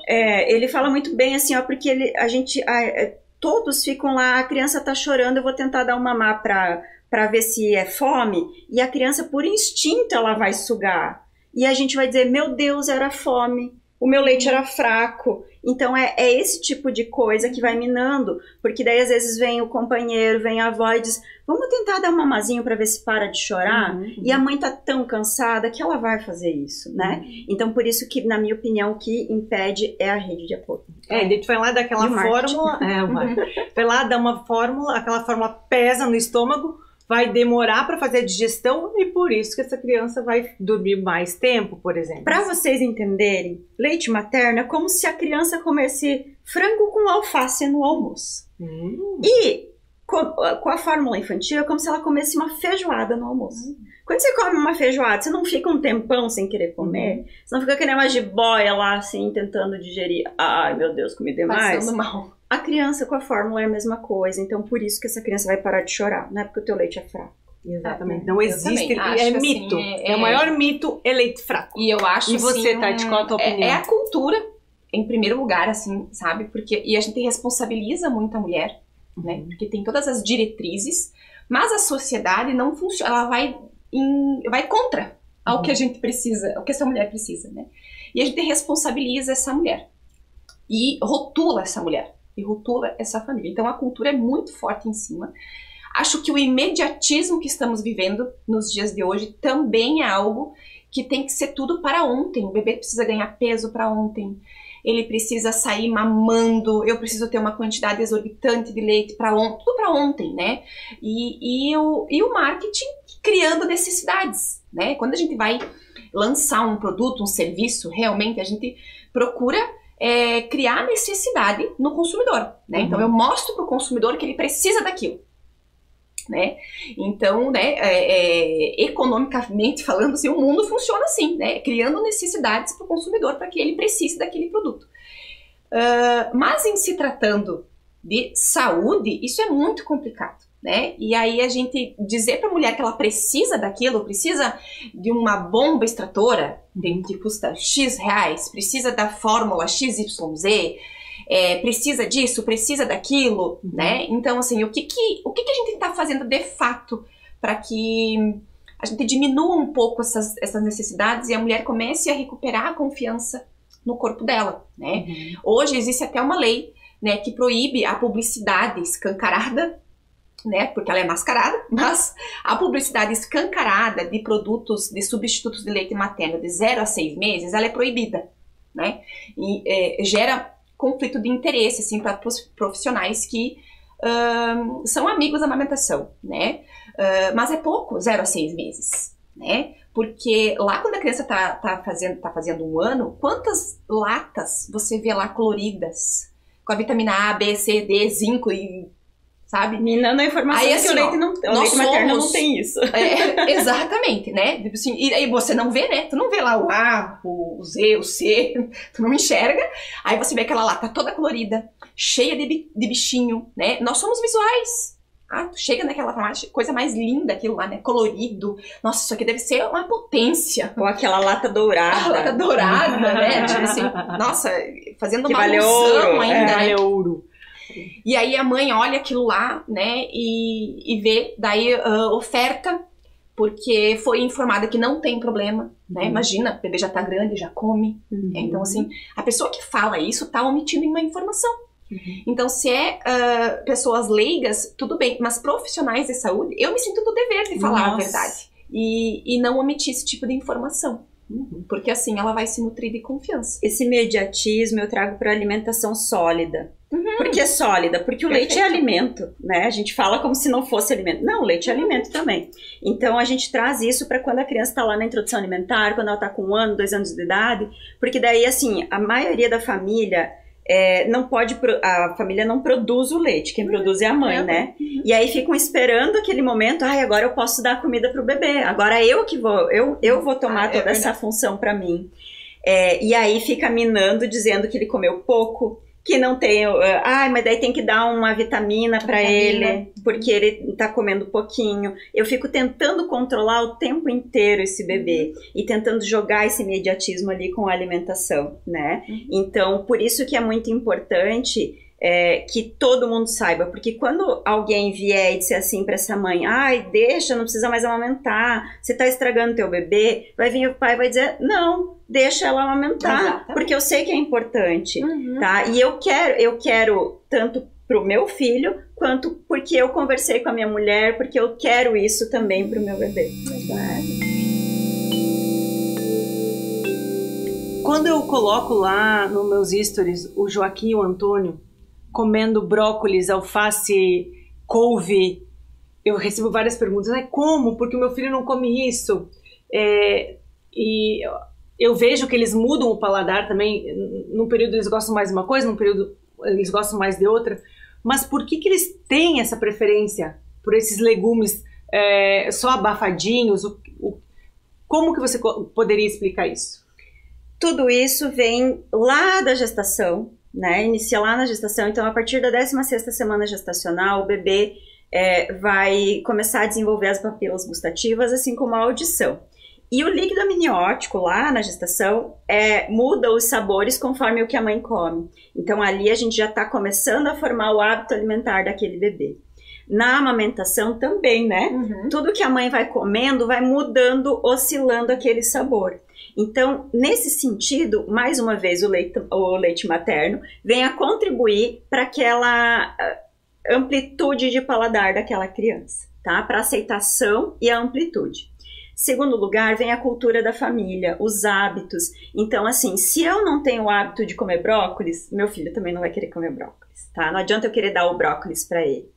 É, ele fala muito bem assim, ó, porque ele, a gente, a- é, todos ficam lá, a criança tá chorando, eu vou tentar dar um mamar pra, pra ver se é fome, e a criança, por instinto, ela vai sugar. E a gente vai dizer, meu Deus, era fome, o meu leite era fraco. Então é, é esse tipo de coisa que vai minando, porque daí às vezes vem o companheiro, vem a avó e diz, vamos tentar dar um mamazinho pra ver se para de chorar?
Uhum.
E a mãe tá tão cansada que ela vai fazer isso, né? Então, por isso que, na minha opinião, o que impede é a rede de apoio.
É, ele foi lá daquela fórmula, é, [laughs] foi lá dar uma fórmula, aquela fórmula pesa no estômago, vai demorar para fazer a digestão e por isso que essa criança vai dormir mais tempo, por exemplo.
Para vocês entenderem, leite materno é como se a criança comesse frango com alface no almoço.
Hum,
E com, com a fórmula infantil é como se ela comesse uma feijoada no almoço. Quando você come uma feijoada, você não fica um tempão sem querer comer? Você não fica que nem uma jiboia lá, assim, tentando digerir. Ai, meu Deus, comi demais.
passando mal.
A criança com a fórmula é a mesma coisa, então por isso que essa criança vai parar de chorar, não é porque o teu leite é fraco.
exatamente. Não existe, é
assim,
mito.
é-
É, o maior mito é leite fraco.
E eu acho
E você,
assim,
Tati, qual a tua
é-
opinião?
É, a cultura, em primeiro lugar, assim, sabe? Porque, e a gente responsabiliza muito a mulher, né? Porque tem todas as diretrizes, mas a sociedade não funciona, ela vai, em- vai contra ao
Uhum.
que a gente precisa, ao que essa mulher precisa, né? E a gente responsabiliza essa mulher. E rotula essa mulher. E rotula essa família. Então a cultura é muito forte em cima. Acho que o imediatismo que estamos vivendo nos dias de hoje também é algo que tem que ser tudo para ontem. O bebê precisa ganhar peso para ontem. Ele precisa sair mamando. Eu preciso ter uma quantidade exorbitante de leite para ontem, tudo para ontem, né? E, e, o, e o marketing criando necessidades, né? Quando a gente vai lançar um produto, um serviço, realmente a gente procura é, criar necessidade no consumidor, né? Uhum. Então eu mostro para o consumidor que ele precisa daquilo. Né? Então, né, é, é, economicamente falando, assim, o mundo funciona assim, né? criando necessidades para o consumidor para que ele precise daquele produto. Uh, mas em se tratando de saúde, isso é muito complicado né? E aí a gente dizer para a mulher que ela precisa daquilo, precisa de uma bomba extratora que custa X reais, precisa da fórmula XYZ, é, precisa disso, precisa daquilo, uhum. né? Então, assim, o que que, o que, que a gente está fazendo de fato para que a gente diminua um pouco essas, essas necessidades e a mulher comece a recuperar a confiança no corpo dela, né? Uhum. Hoje existe até uma lei, né, que proíbe a publicidade escancarada né, porque ela é mascarada, mas a publicidade escancarada de produtos, de substitutos de leite materno de 0 a 6 meses, ela é proibida, né, e é, gera conflito de interesse, assim, para profissionais que são amigos da amamentação, né, uh, mas é pouco, 0 a 6 meses, né, porque lá quando a criança tá, tá, fazendo, tá fazendo um ano, quantas latas você vê lá coloridas, com a vitamina A, B, C, D, zinco e sabe?
Minando a informação aí, assim, que o leite, não, o leite materno não tem isso. [laughs]
É, exatamente, né? Tipo assim, e aí você não vê, né? Tu não vê lá o A, o Z, o C, [laughs] tu não enxerga. Aí você vê aquela lata toda colorida, cheia de, de bichinho, né? Nós somos visuais. Ah, tu chega naquela farmácia, coisa mais linda aquilo lá, né? Colorido. Nossa, isso aqui deve ser uma potência.
Ou aquela lata dourada. A
lata dourada, né? [laughs] Tipo assim, nossa, fazendo que uma vale ouro, ainda. É,
né? Vale ouro.
E aí a mãe olha aquilo lá, né, e, e vê, daí uh, oferta, porque foi informada que não tem problema, né? Uhum. Imagina, o bebê já tá grande, já come. Uhum. Então, assim, a pessoa que fala isso tá omitindo uma informação. Uhum. Então, se é uh, pessoas leigas, tudo bem, mas profissionais de saúde, eu me sinto do dever de falar Nossa. a verdade. E, e não omitir esse tipo de informação. Uhum. Porque assim ela vai se nutrir de confiança.
Esse mediatismo eu trago para alimentação sólida. Uhum. Por que sólida? Porque o Perfeito. leite é alimento, né? A gente fala como se não fosse alimento. Não, o leite é alimento também. Então a gente traz isso para quando a criança está lá na introdução alimentar, quando ela está com um ano, dois anos de idade, porque daí assim a maioria da família é, não pode, a família não produz o leite, quem produz é a mãe, é, né? Uhum. E aí ficam esperando aquele momento, ai, agora eu posso dar comida pro bebê, agora eu que vou, eu, eu vou tomar ah, é toda é essa função para mim. É, e aí fica minando, dizendo que ele comeu pouco, que não tem. Uh, ah, mas daí tem que dar uma vitamina para ele, porque ele tá comendo pouquinho. Eu fico tentando controlar o tempo inteiro esse bebê uhum. e tentando jogar esse imediatismo ali com a alimentação, né? Uhum. Então, por isso que é muito importante é, que todo mundo saiba, porque quando alguém vier e disser assim para essa mãe, ai, deixa, não precisa mais amamentar, você tá estragando teu bebê, vai vir o pai e vai dizer, não, deixa ela amamentar, Exatamente. porque eu sei que é importante, uhum. tá? E eu quero, eu quero tanto pro meu filho, quanto porque eu conversei com a minha mulher, porque eu quero isso também pro meu bebê.
Quando eu coloco lá nos meus stories o Joaquim e o Antônio, comendo brócolis, alface, couve. Eu recebo várias perguntas, né? Como? Porque o meu filho não come isso. É, e eu vejo que eles mudam o paladar também. Num período eles gostam mais de uma coisa, num período eles gostam mais de outra. Mas por que, que eles têm essa preferência por esses legumes é, só abafadinhos? O, o, como que você poderia explicar isso?
Tudo isso vem lá da gestação, né? Inicia lá na gestação. Então, a partir da 16 semana gestacional, o bebê é, vai começar a desenvolver as papilas gustativas, assim como a audição. E o líquido amniótico lá na gestação é, muda os sabores conforme o que a mãe come. Então ali a gente já está começando a formar o hábito alimentar daquele bebê. Na amamentação também, né? Uhum. Tudo que a mãe vai comendo vai mudando, oscilando aquele sabor. Então, nesse sentido, mais uma vez, o leite, o leite materno vem a contribuir para aquela amplitude de paladar daquela criança, tá? Para aceitação e a amplitude. Segundo lugar, vem a cultura da família, os hábitos. Então, assim, se eu não tenho o hábito de comer brócolis, meu filho também não vai querer comer brócolis, tá? Não adianta eu querer dar o brócolis para ele.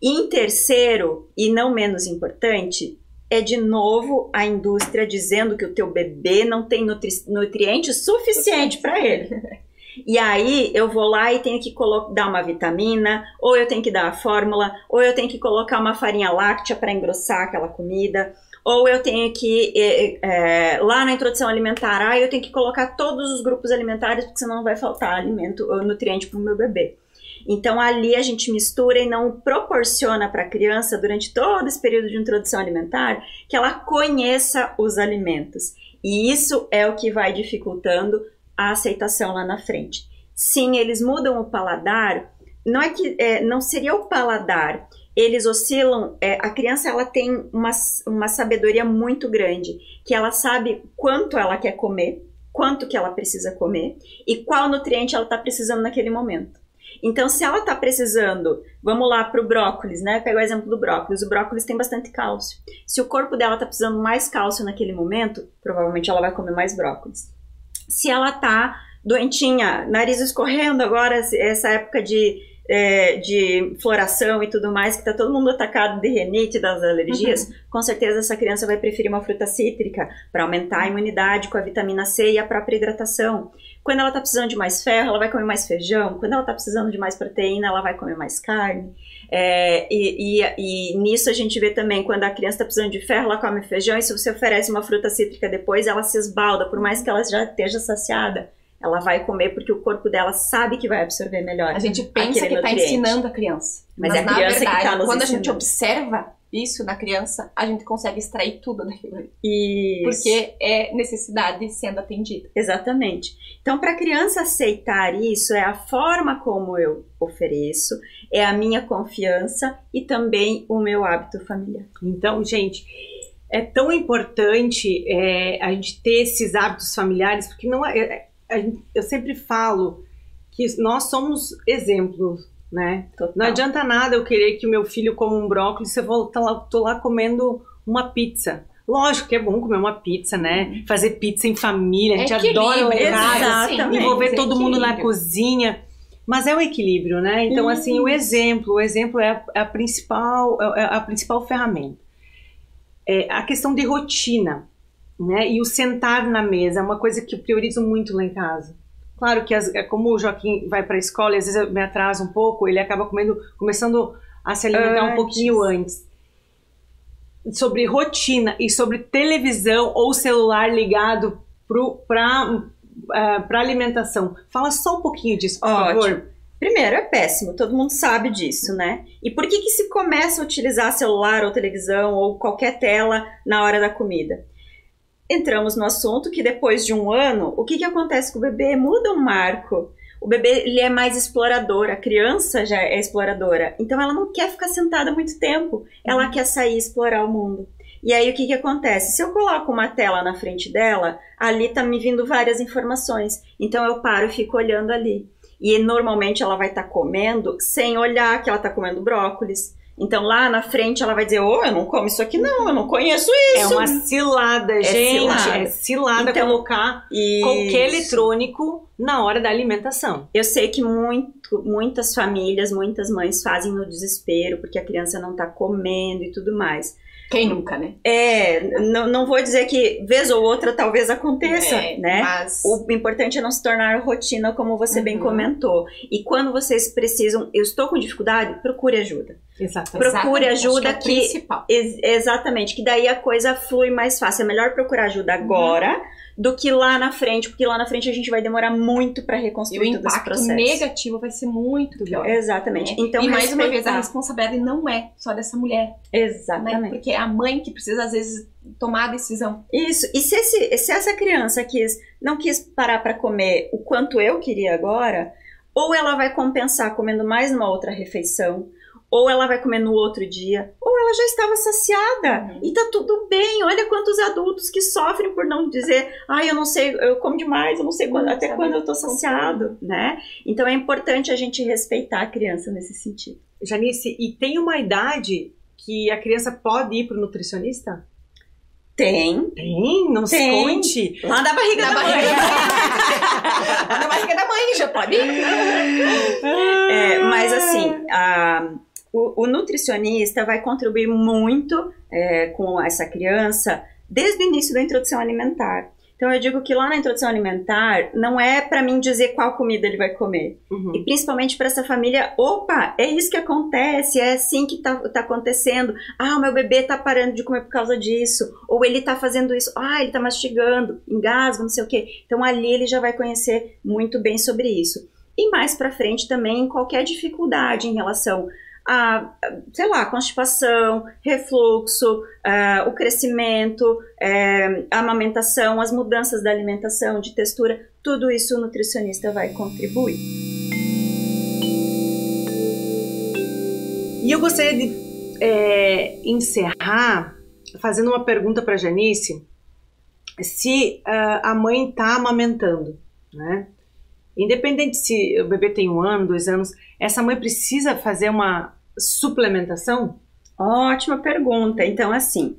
E em terceiro, e não menos importante, é de novo a indústria dizendo que o teu bebê não tem nutri nutriente suficiente para ele. E aí eu vou lá e tenho que dar uma vitamina, ou eu tenho que dar a fórmula, ou eu tenho que colocar uma farinha láctea para engrossar aquela comida, ou eu tenho que, é, é, lá na introdução alimentar, ah, eu tenho que colocar todos os grupos alimentares, porque senão vai faltar alimento, nutriente para o meu bebê. Então ali a gente mistura e não proporciona para a criança, durante todo esse período de introdução alimentar, que ela conheça os alimentos. E isso é o que vai dificultando a aceitação lá na frente. Sim, eles mudam o paladar, não é que é, não seria o paladar, eles oscilam. É, a criança ela tem uma, uma sabedoria muito grande, que ela sabe quanto ela quer comer, quanto que ela precisa comer e qual nutriente ela está precisando naquele momento. Então, se ela está precisando, vamos lá para o brócolis, né? Pega o exemplo do brócolis. O brócolis tem bastante cálcio. Se o corpo dela está precisando mais cálcio naquele momento, provavelmente ela vai comer mais brócolis. Se ela está doentinha, nariz escorrendo agora, essa época de é, de floração e tudo mais, que está todo mundo atacado de renite, das alergias, uhum. com certeza essa criança vai preferir uma fruta cítrica para aumentar a imunidade com a vitamina C e a própria hidratação. Quando ela está precisando de mais ferro, ela vai comer mais feijão. Quando ela está precisando de mais proteína, ela vai comer mais carne. É, e, e, e, nisso a gente vê também, quando a criança está precisando de ferro, ela come feijão, e se você oferece uma fruta cítrica depois, ela se esbalda, por mais que ela já esteja saciada ela vai comer porque o corpo dela sabe que vai absorver melhor.
A gente pensa que está ensinando a criança.
Mas, mas é a na criança verdade, que tá nos
quando
ensinando.
a gente observa isso na criança, a gente consegue extrair tudo daquilo ali.
Isso.
Porque é necessidade sendo atendida.
Exatamente. Então, para a criança aceitar isso, é a forma como eu ofereço, é a minha confiança e também o meu hábito familiar.
Então, gente, é tão importante é, a gente ter esses hábitos familiares, porque não é, é eu sempre falo que nós somos exemplos, né? Total. Não adianta nada eu querer que o meu filho coma um brócolis se eu vou, tô, lá, tô lá comendo uma pizza. Lógico que é bom comer uma pizza, né? Uhum. Fazer pizza em família, a gente é adora o
Exatamente.
envolver todo mundo na cozinha. Mas é o equilíbrio, né? Então, assim, o exemplo, o exemplo é a, é a principal, é, é a principal ferramenta. É a questão de rotina né? E o sentar na mesa é uma coisa que eu priorizo muito lá em casa. Claro que as, é como o Joaquim vai para a escola e às vezes eu me atraso um pouco, ele acaba comendo, começando a se alimentar antes. um pouquinho antes. Sobre rotina e sobre televisão ou celular ligado para uh, para alimentação. Fala só um pouquinho disso, por Ótimo. favor.
Primeiro, é péssimo, todo mundo sabe disso, né? E por que, que se começa a utilizar celular ou televisão ou qualquer tela na hora da comida? Entramos no assunto que depois de um ano, o que, que acontece com o bebê? Muda o marco. O bebê ele é mais explorador, a criança já é exploradora. Então ela não quer ficar sentada muito tempo, ela uhum. quer sair e explorar o mundo. E aí o que, que acontece? Se eu coloco uma tela na frente dela, ali tá me vindo várias informações. Então eu paro e fico olhando ali. E normalmente ela vai estar tá comendo sem olhar que ela está comendo brócolis, então lá na frente ela vai dizer: Ô, oh, eu não como isso aqui, não, eu não conheço isso.
É uma cilada, é gente. Cilada. É cilada então, colocar isso. qualquer eletrônico na hora da alimentação.
Eu sei que muito, muitas famílias, muitas mães fazem no desespero porque a criança não tá comendo e tudo mais.
Quem nunca, né?
É, não, não vou dizer que vez ou outra talvez aconteça, é, né? Mas... O importante é não se tornar rotina, como você uhum. bem comentou. E quando vocês precisam, eu estou com dificuldade, procure ajuda.
Exatamente.
Procure ajuda que, é que ex exatamente, que daí a coisa flui mais fácil. É melhor procurar ajuda agora. Uhum do que lá na frente, porque lá na frente a gente vai demorar muito para reconstruir e o
impacto negativo vai ser muito pior.
Exatamente.
Né? Então, e mais respeitar... uma vez, a responsabilidade não é só dessa mulher.
Exatamente. Né?
Porque é a mãe que precisa, às vezes, tomar a decisão.
Isso. E se, esse, se essa criança quis, não quis parar para comer o quanto eu queria agora, ou ela vai compensar comendo mais numa outra refeição, ou ela vai comer no outro dia, ou ela já estava saciada uhum. e tá tudo bem. Olha quantos adultos que sofrem por não dizer, ai, ah, eu não sei, eu como demais, eu não sei quando, até quando eu tô saciado, né? Então é importante a gente respeitar a criança nesse sentido.
Janice, e tem uma idade que a criança pode ir para o nutricionista?
Tem.
Tem? Não se conte.
Lá da barriga
Na
da
barriga
mãe.
Lá na barriga da mãe, já pode ir.
É, mas assim, a- o, o nutricionista vai contribuir muito é, com essa criança desde o início da introdução alimentar. Então eu digo que lá na introdução alimentar não é para mim dizer qual comida ele vai comer.
Uhum.
E principalmente para essa família, opa, é isso que acontece, é assim que tá, tá acontecendo. Ah, o meu bebê tá parando de comer por causa disso. Ou ele tá fazendo isso, ah, ele tá mastigando, engasga, não sei o quê. Então ali ele já vai conhecer muito bem sobre isso. E mais para frente também qualquer dificuldade em relação a, sei lá, constipação, refluxo, o crescimento, eh, a amamentação, as mudanças da alimentação, de textura, tudo isso o nutricionista vai contribuir.
E eu gostaria de é, encerrar fazendo uma pergunta para Janice se ah, a mãe está amamentando, né? Independente se o bebê tem um ano, dois anos, essa mãe precisa fazer uma suplementação?
Ótima pergunta. Então, assim,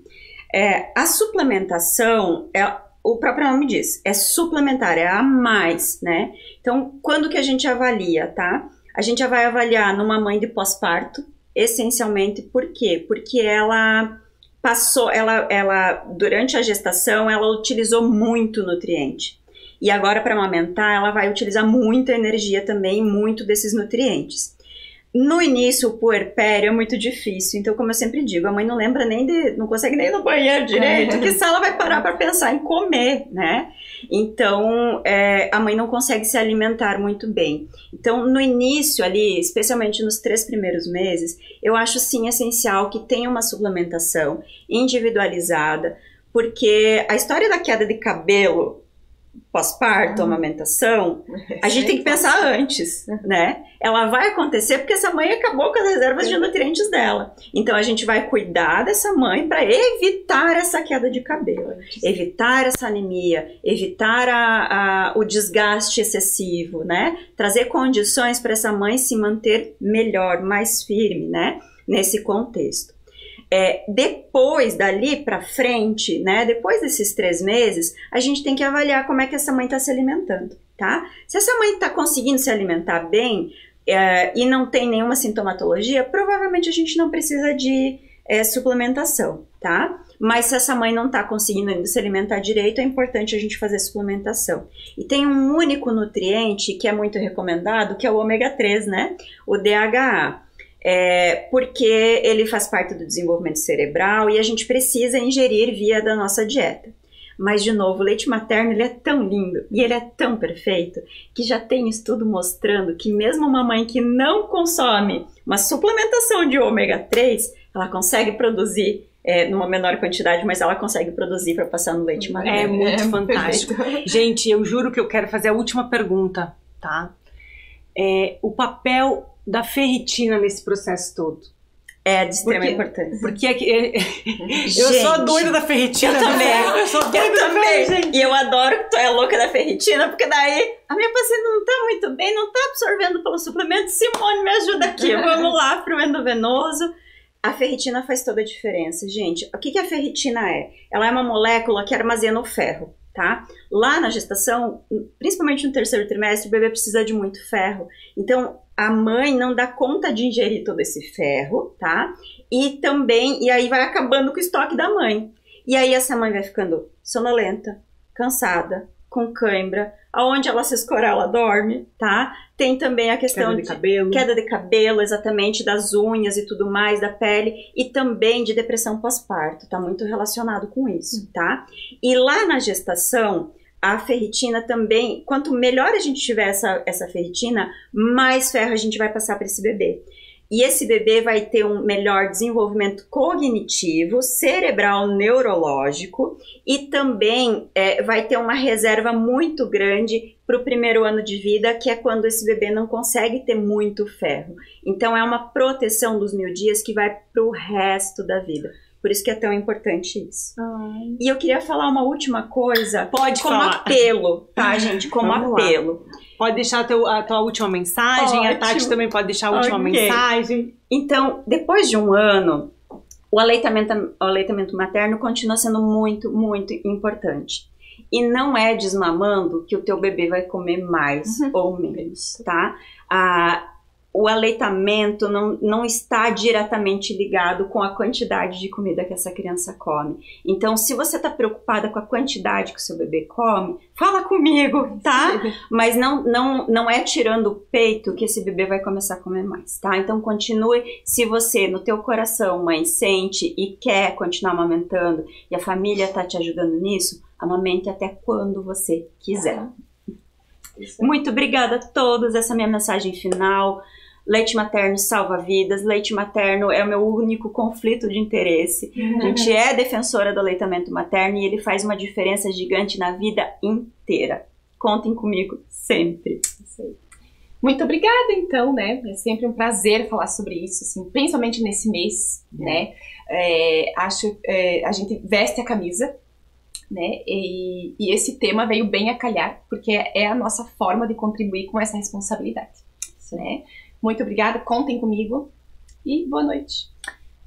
é, a suplementação, é, o próprio nome diz, é suplementar, é a mais, né? Então, quando que a gente avalia, tá? A gente vai avaliar numa mãe de pós-parto, essencialmente, por quê? Porque ela passou, ela, ela, durante a gestação, ela utilizou muito nutriente. E agora, para amamentar, ela vai utilizar muita energia também, muito desses nutrientes. No início, o puerpério é muito difícil, então, como eu sempre digo, a mãe não lembra nem de. não consegue nem ir no banheiro direito, que se ela vai parar para pensar em comer, né? Então, é, a mãe não consegue se alimentar muito bem. Então, no início ali, especialmente nos três primeiros meses, eu acho sim essencial que tenha uma suplementação individualizada, porque a história da queda de cabelo pós-parto, amamentação, a gente tem que pensar antes, né? Ela vai acontecer porque essa mãe acabou com as reservas de nutrientes dela. Então a gente vai cuidar dessa mãe para evitar essa queda de cabelo, evitar essa anemia, evitar a- a- o desgaste excessivo, né? Trazer condições para essa mãe se manter melhor, mais firme, né? Nesse contexto. É, depois dali para frente, né? Depois desses três meses, a gente tem que avaliar como é que essa mãe está se alimentando, tá? Se essa mãe está conseguindo se alimentar bem é, e não tem nenhuma sintomatologia, provavelmente a gente não precisa de é, suplementação, tá? Mas se essa mãe não está conseguindo ainda se alimentar direito, é importante a gente fazer suplementação. E tem um único nutriente que é muito recomendado, que é o ômega 3, né? O DHA. É, porque ele faz parte do desenvolvimento cerebral e a gente precisa ingerir via da nossa dieta. Mas, de novo, o leite materno ele é tão lindo e ele é tão perfeito que já tem estudo mostrando que mesmo uma mãe que não consome uma suplementação de ômega 3, ela consegue produzir é, numa menor quantidade, mas ela consegue produzir para passar no leite
É
materno.
muito
É,
fantástico.
perfeito. [laughs]
Gente, eu juro que eu quero fazer a última pergunta, tá? É, o papel da ferritina nesse processo todo.
É de extrema
Porque-
importância.
Porque é que- é- [laughs] eu sou a
Gente,
doida da ferritina.
eu também.
né? Eu sou doida
Eu
da
também.
ferritina.
E eu adoro que tu é louca da ferritina, porque daí a minha paciente não tá muito bem, não tá absorvendo pelo suplemento. Simone, me ajuda aqui. [laughs] Vamos lá pro endovenoso. A ferritina faz toda a diferença, gente. O que, que a ferritina é? Ela é uma molécula que armazena o ferro, tá? Lá na gestação, principalmente no terceiro trimestre, o bebê precisa de muito ferro. Então, a mãe não dá conta de ingerir todo esse ferro, tá? E também, e aí vai acabando com o estoque da mãe. E aí essa mãe vai ficando sonolenta, cansada, com cãibra, aonde ela se escorar, ela dorme, tá? Tem também a questão
Queda de
de
cabelo.
queda de cabelo, exatamente, das unhas e tudo mais, da pele, e também de depressão pós-parto, tá muito relacionado com isso, tá? E lá na gestação, a ferritina também, quanto melhor a gente tiver essa, essa ferritina, mais ferro a gente vai passar para esse bebê. E esse bebê vai ter um melhor desenvolvimento cognitivo, cerebral, neurológico e também é, vai ter uma reserva muito grande para o primeiro ano de vida, que é quando esse bebê não consegue ter muito ferro. Então é uma proteção dos mil dias que vai para o resto da vida. Por isso que é tão importante isso. E eu queria falar uma última coisa
Pode
como
falar.
apelo, tá, [laughs] gente? Como
Vamos lá. Pode deixar a, teu, a tua última mensagem,
Ótimo.
a Tati também pode deixar a última
Ok.
mensagem.
Então, depois de um ano, o aleitamento, o aleitamento materno continua sendo muito, muito importante. E não é desmamando que o teu bebê vai comer mais ou menos, tá? Ah, o aleitamento não, não está diretamente ligado com a quantidade de comida que essa criança come. Então, se você está preocupada com a quantidade que o seu bebê come, fala comigo, tá? Mas não, não, não é tirando o peito que esse bebê vai começar a comer mais, tá? Então continue, se você no teu coração, mãe, sente e quer continuar amamentando e a família tá te ajudando nisso, amamente até quando você quiser.
Isso.
Muito obrigada a todos, essa é a minha mensagem final. Leite materno salva vidas, leite materno é o meu único conflito de interesse. A gente é defensora do aleitamento materno e ele faz uma diferença gigante na vida inteira. Contem comigo sempre.
Muito obrigada, então, né? É sempre um prazer falar sobre isso, assim, principalmente nesse mês, né? É, acho é, a gente veste a camisa, né? E, e esse tema veio bem a calhar, porque é a nossa forma de contribuir com essa responsabilidade, né? Muito obrigada, contem comigo e boa noite.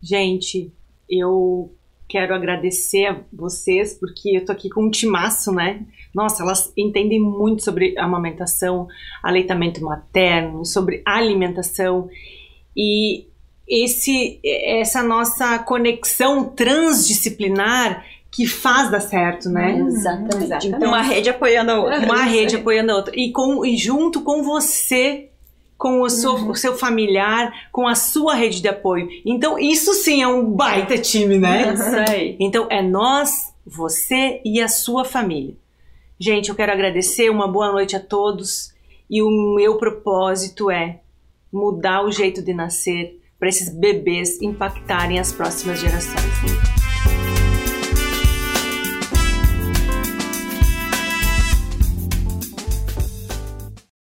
Gente, eu quero agradecer a vocês, porque eu tô aqui com um timaço, né? Nossa, elas entendem muito sobre amamentação, aleitamento materno, sobre alimentação e esse essa nossa conexão transdisciplinar que faz dar certo, né?
Exatamente.
Exatamente.
Uma rede apoiando a outra.
Uma
Isso
rede apoiando a outra. E, com, e junto com você, com o seu, o seu familiar, com a sua rede de apoio. Então, isso sim é um baita time, né?
Isso aí.
Então, é nós, você e a sua família. Gente, eu quero agradecer, uma boa noite a todos. E o meu propósito é mudar o jeito de nascer para esses bebês impactarem as próximas gerações.